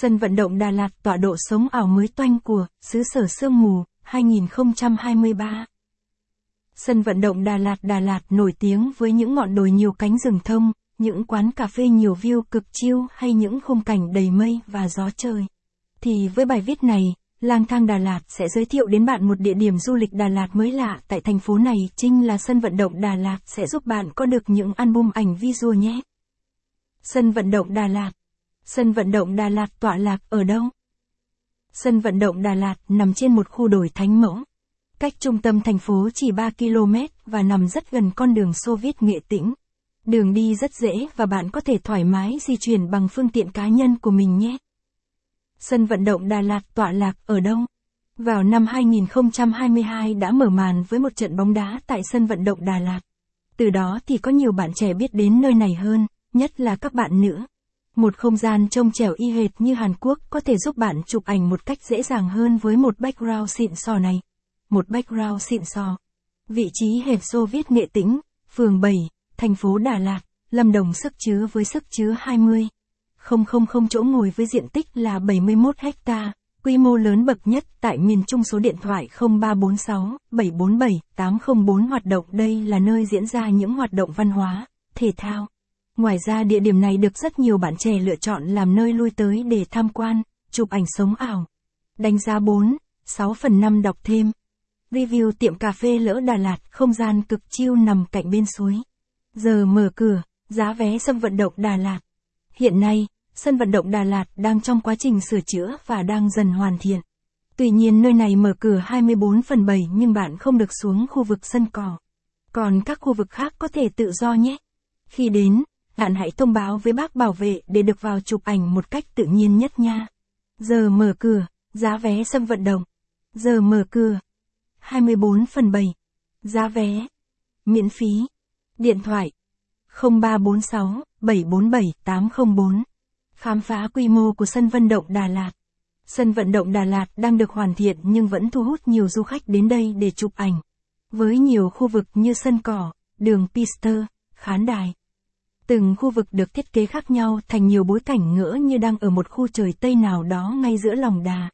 Sân vận động Đà Lạt tọa độ sống ảo mới toanh của xứ sở sương mù 2023. Sân vận động Đà Lạt Đà Lạt nổi tiếng với những ngọn đồi nhiều cánh rừng thông, những quán cà phê nhiều view cực chiêu hay những khung cảnh đầy mây và gió trời. Thì với bài viết này, Lang thang Đà Lạt sẽ giới thiệu đến bạn một địa điểm du lịch Đà Lạt mới lạ tại thành phố này chính là sân vận động Đà Lạt sẽ giúp bạn có được những album ảnh visual nhé. Sân vận động Đà Lạt Sân vận động Đà Lạt tọa lạc ở đâu? Sân vận động Đà Lạt nằm trên một khu đồi thánh mẫu. Cách trung tâm thành phố chỉ 3 km và nằm rất gần con đường Xô Viết Nghệ Tĩnh. Đường đi rất dễ và bạn có thể thoải mái di chuyển bằng phương tiện cá nhân của mình nhé. Sân vận động Đà Lạt tọa lạc ở đâu? Vào năm 2022 đã mở màn với một trận bóng đá tại sân vận động Đà Lạt. Từ đó thì có nhiều bạn trẻ biết đến nơi này hơn, nhất là các bạn nữ. Một không gian trông trẻo y hệt như Hàn Quốc có thể giúp bạn chụp ảnh một cách dễ dàng hơn với một background xịn sò này. Một background xịn sò. Vị trí hệt Xô Viết Nghệ Tĩnh, phường 7, thành phố Đà Lạt, Lâm Đồng sức chứa với sức chứa 20. 000 chỗ ngồi với diện tích là 71 ha, quy mô lớn bậc nhất tại miền Trung số điện thoại 0346 747 804 hoạt động đây là nơi diễn ra những hoạt động văn hóa, thể thao. Ngoài ra địa điểm này được rất nhiều bạn trẻ lựa chọn làm nơi lui tới để tham quan, chụp ảnh sống ảo. Đánh giá 4, 6 phần 5 đọc thêm. Review tiệm cà phê lỡ Đà Lạt, không gian cực chiêu nằm cạnh bên suối. Giờ mở cửa, giá vé sân vận động Đà Lạt. Hiện nay, sân vận động Đà Lạt đang trong quá trình sửa chữa và đang dần hoàn thiện. Tuy nhiên nơi này mở cửa 24 phần 7 nhưng bạn không được xuống khu vực sân cỏ. Còn các khu vực khác có thể tự do nhé. Khi đến, bạn hãy thông báo với bác bảo vệ để được vào chụp ảnh một cách tự nhiên nhất nha. Giờ mở cửa, giá vé sân vận động. Giờ mở cửa. 24 phần 7. Giá vé. Miễn phí. Điện thoại. 0346 747 804. Khám phá quy mô của sân vận động Đà Lạt. Sân vận động Đà Lạt đang được hoàn thiện nhưng vẫn thu hút nhiều du khách đến đây để chụp ảnh. Với nhiều khu vực như sân cỏ, đường Pister, khán đài. Từng khu vực được thiết kế khác nhau thành nhiều bối cảnh ngỡ như đang ở một khu trời Tây nào đó ngay giữa lòng đà.